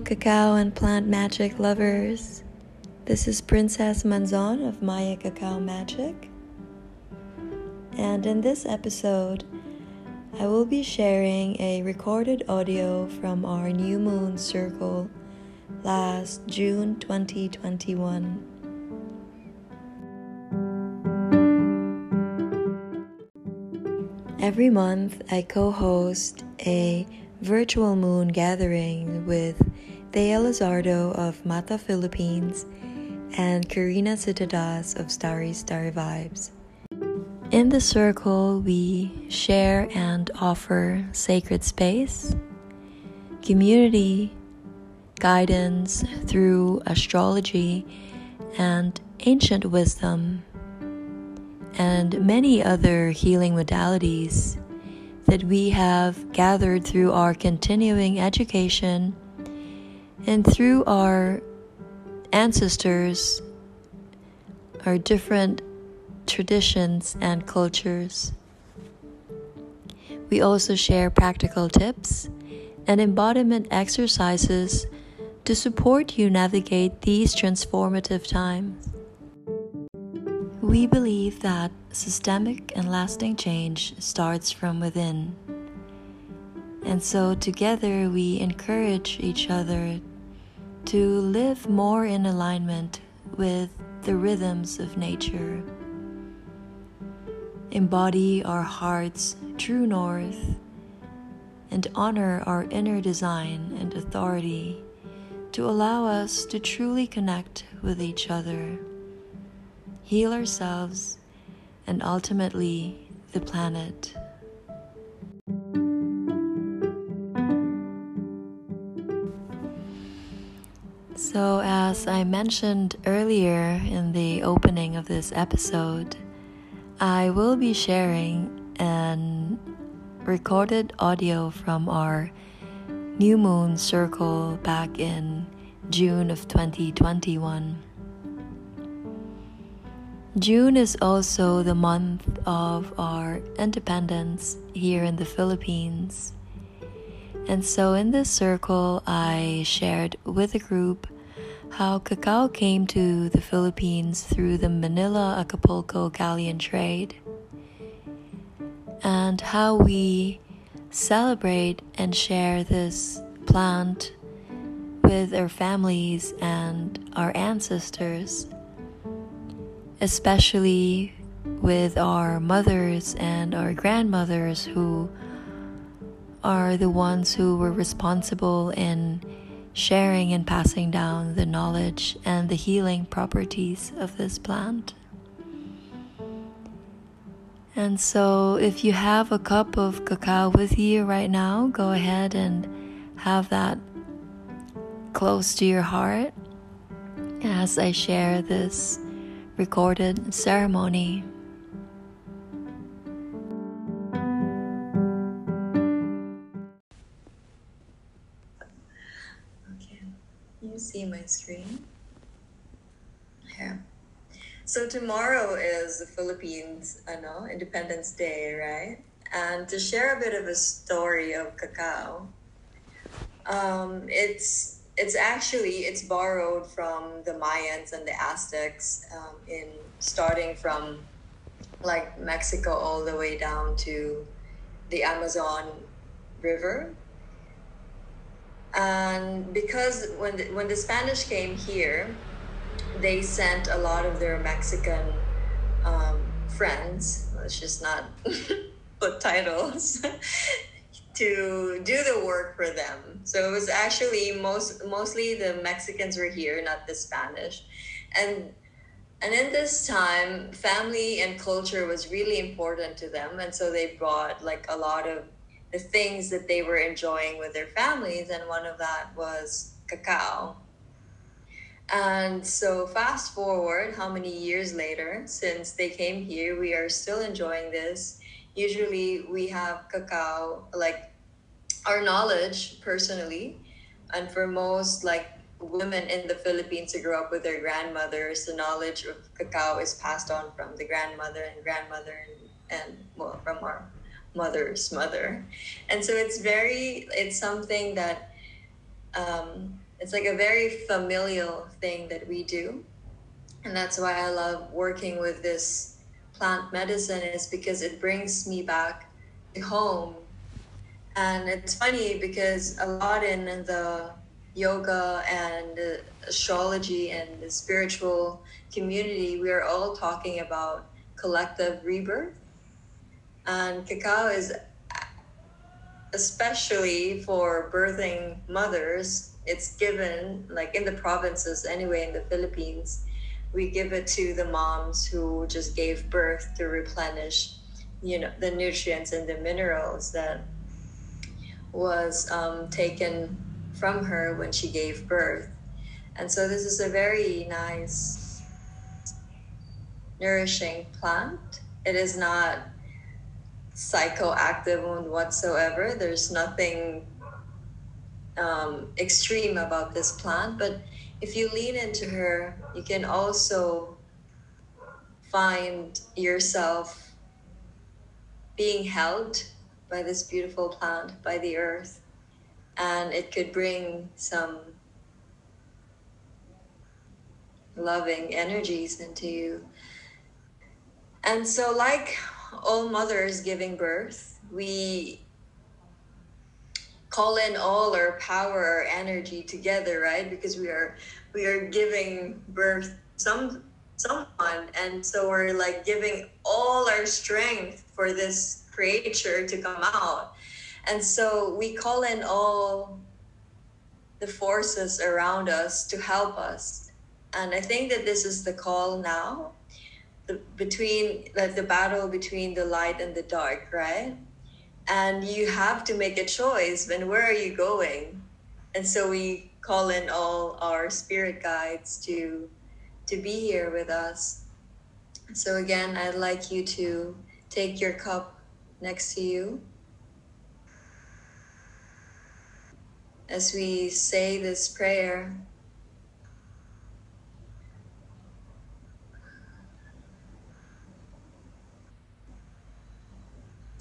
Cacao and plant magic lovers. This is Princess Manzon of Maya Cacao Magic. And in this episode, I will be sharing a recorded audio from our New Moon Circle last June 2021. Every month, I co host a virtual moon gathering with Thea Lizardo of Mata Philippines and Karina Sitaldes of Starry Starry Vibes. In the circle, we share and offer sacred space, community, guidance through astrology and ancient wisdom, and many other healing modalities that we have gathered through our continuing education and through our ancestors, our different traditions and cultures. We also share practical tips and embodiment exercises to support you navigate these transformative times. We believe that systemic and lasting change starts from within. And so, together, we encourage each other to live more in alignment with the rhythms of nature, embody our heart's true north, and honor our inner design and authority to allow us to truly connect with each other heal ourselves, and ultimately the planet. So, as I mentioned earlier in the opening of this episode, I will be sharing an recorded audio from our new moon circle back in June of 2021. June is also the month of our independence here in the Philippines. And so in this circle, I shared with a group how cacao came to the Philippines through the Manila Acapulco galleon trade, and how we celebrate and share this plant with our families and our ancestors especially with our mothers and our grandmothers who are the ones who were responsible in sharing and passing down the knowledge and the healing properties of this plant. And so, if you have a cup of cacao with you right now, go ahead and have that close to your heart as I share this recorded ceremony. See my screen? Yeah. So tomorrow is the Philippines, I know, Independence Day, right? And to share a bit of a story of cacao, um, it's it's actually it's borrowed from the Mayans and the Aztecs um, in starting from like Mexico all the way down to the Amazon River. And because when the, when the Spanish came here, they sent a lot of their Mexican um, friends. Let's just not put titles to do the work for them. So it was actually most mostly the Mexicans were here, not the Spanish. And and in this time, family and culture was really important to them. And so they brought like a lot of the things that they were enjoying with their families. And one of that was cacao. And so, fast forward how many years later, since they came here, we are still enjoying this. Usually, we have cacao, like our knowledge personally, and for most like women in the Philippines who grew up with their grandmothers, the knowledge of cacao is passed on from the grandmother and grandmother and, and well, from our mother's mother. And so it's very, it's something that um, it's like a very familial thing that we do. And that's why I love working with this plant medicine is because it brings me back to home. And it's funny because a lot in the yoga and astrology and the spiritual community, we are all talking about collective rebirth. And cacao is especially for birthing mothers, it's given like in the provinces anyway in the Philippines, we give it to the moms who just gave birth to replenish, you know, the nutrients and the minerals that was um, taken from her when she gave birth. And so this is a very nice, nourishing plant. It is not psychoactive whatsoever. There's nothing um, extreme about this plant, but if you lean into her, you can also find yourself being held by this beautiful plant, by the earth, and it could bring some loving energies into you. And so, like all mothers giving birth, we call in all our power, our energy together, right? Because we are we are giving birth some someone, and so we're like giving all our strength for this creature to come out. And so we call in all the forces around us to help us. And I think that this is the call now between like the battle between the light and the dark, right? And you have to make a choice. When where are you going? And so we call in all our spirit guides to to be here with us. So again, I'd like you to take your cup next to you. As we say this prayer,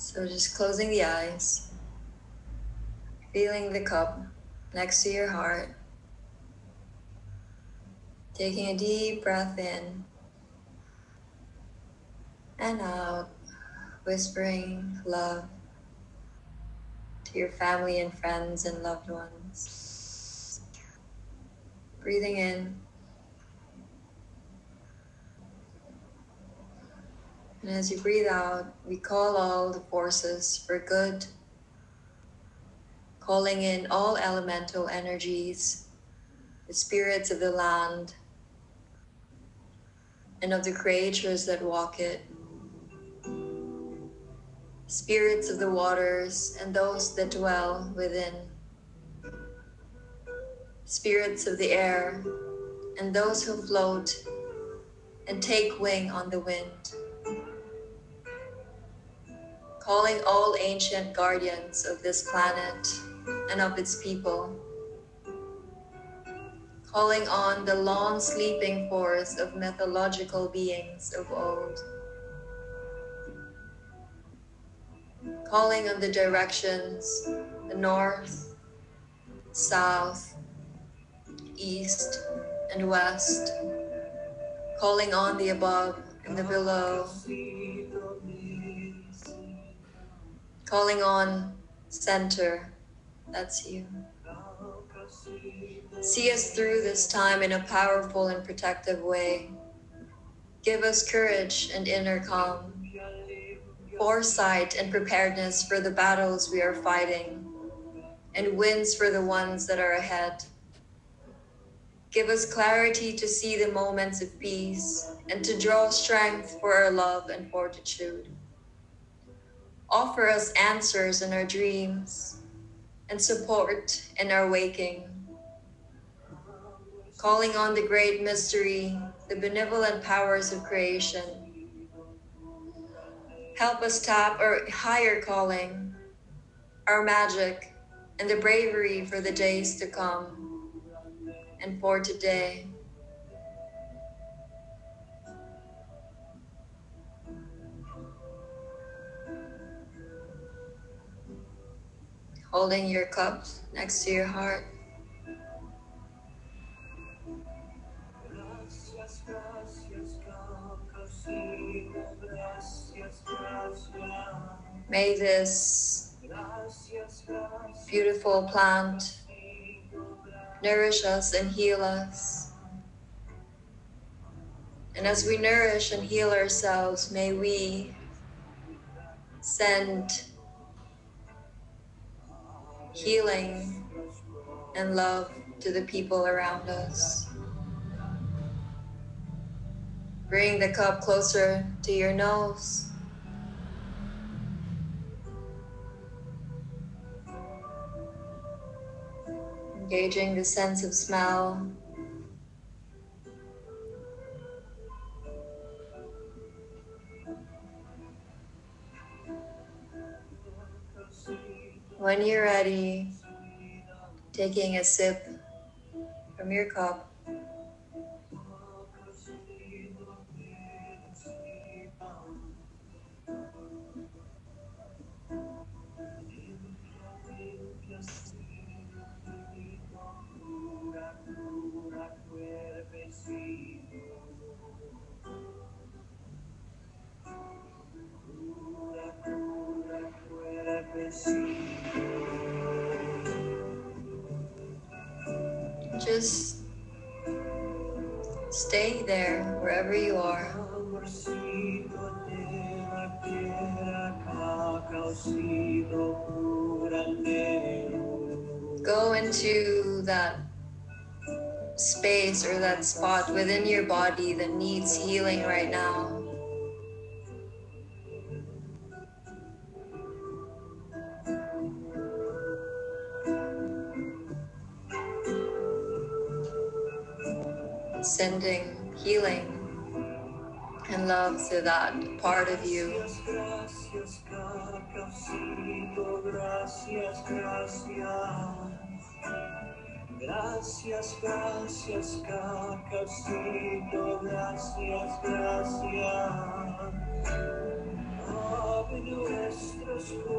So just closing the eyes, feeling the cup next to your heart, taking a deep breath in and out, whispering love to your family and friends and loved ones. Breathing in And as you breathe out, we call all the forces for good, calling in all elemental energies, the spirits of the land, and of the creatures that walk it, spirits of the waters and those that dwell within, spirits of the air and those who float and take wing on the wind calling all ancient guardians of this planet and of its people, calling on the long sleeping force of mythological beings of old, calling on the directions, the north, south, east, and west, calling on the above and the below, Calling on center. That's you. See us through this time in a powerful and protective way. Give us courage and inner calm, foresight and preparedness for the battles we are fighting, and wins for the ones that are ahead. Give us clarity to see the moments of peace and to draw strength for our love and fortitude offer us answers in our dreams and support in our waking. Calling on the great mystery, the benevolent powers of creation. Help us tap our higher calling, our magic, and the bravery for the days to come and for today. holding your cup next to your heart. May this beautiful plant nourish us and heal us. And as we nourish and heal ourselves, may we send healing and love to the people around us. Bring the cup closer to your nose. Engaging the sense of smell. When you're ready, taking a sip from your cup. Stay there wherever you are. Go into that space or that spot within your body that needs healing right now. Sending healing and love to that part of you. Gracias, gracias, cacaucito, gracias, gracias. Abre nuestros corazones,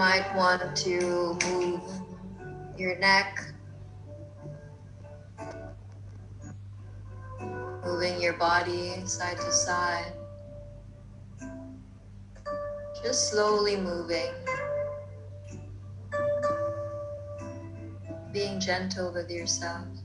might want to move your neck, moving your body side to side. Just slowly moving, being gentle with yourself.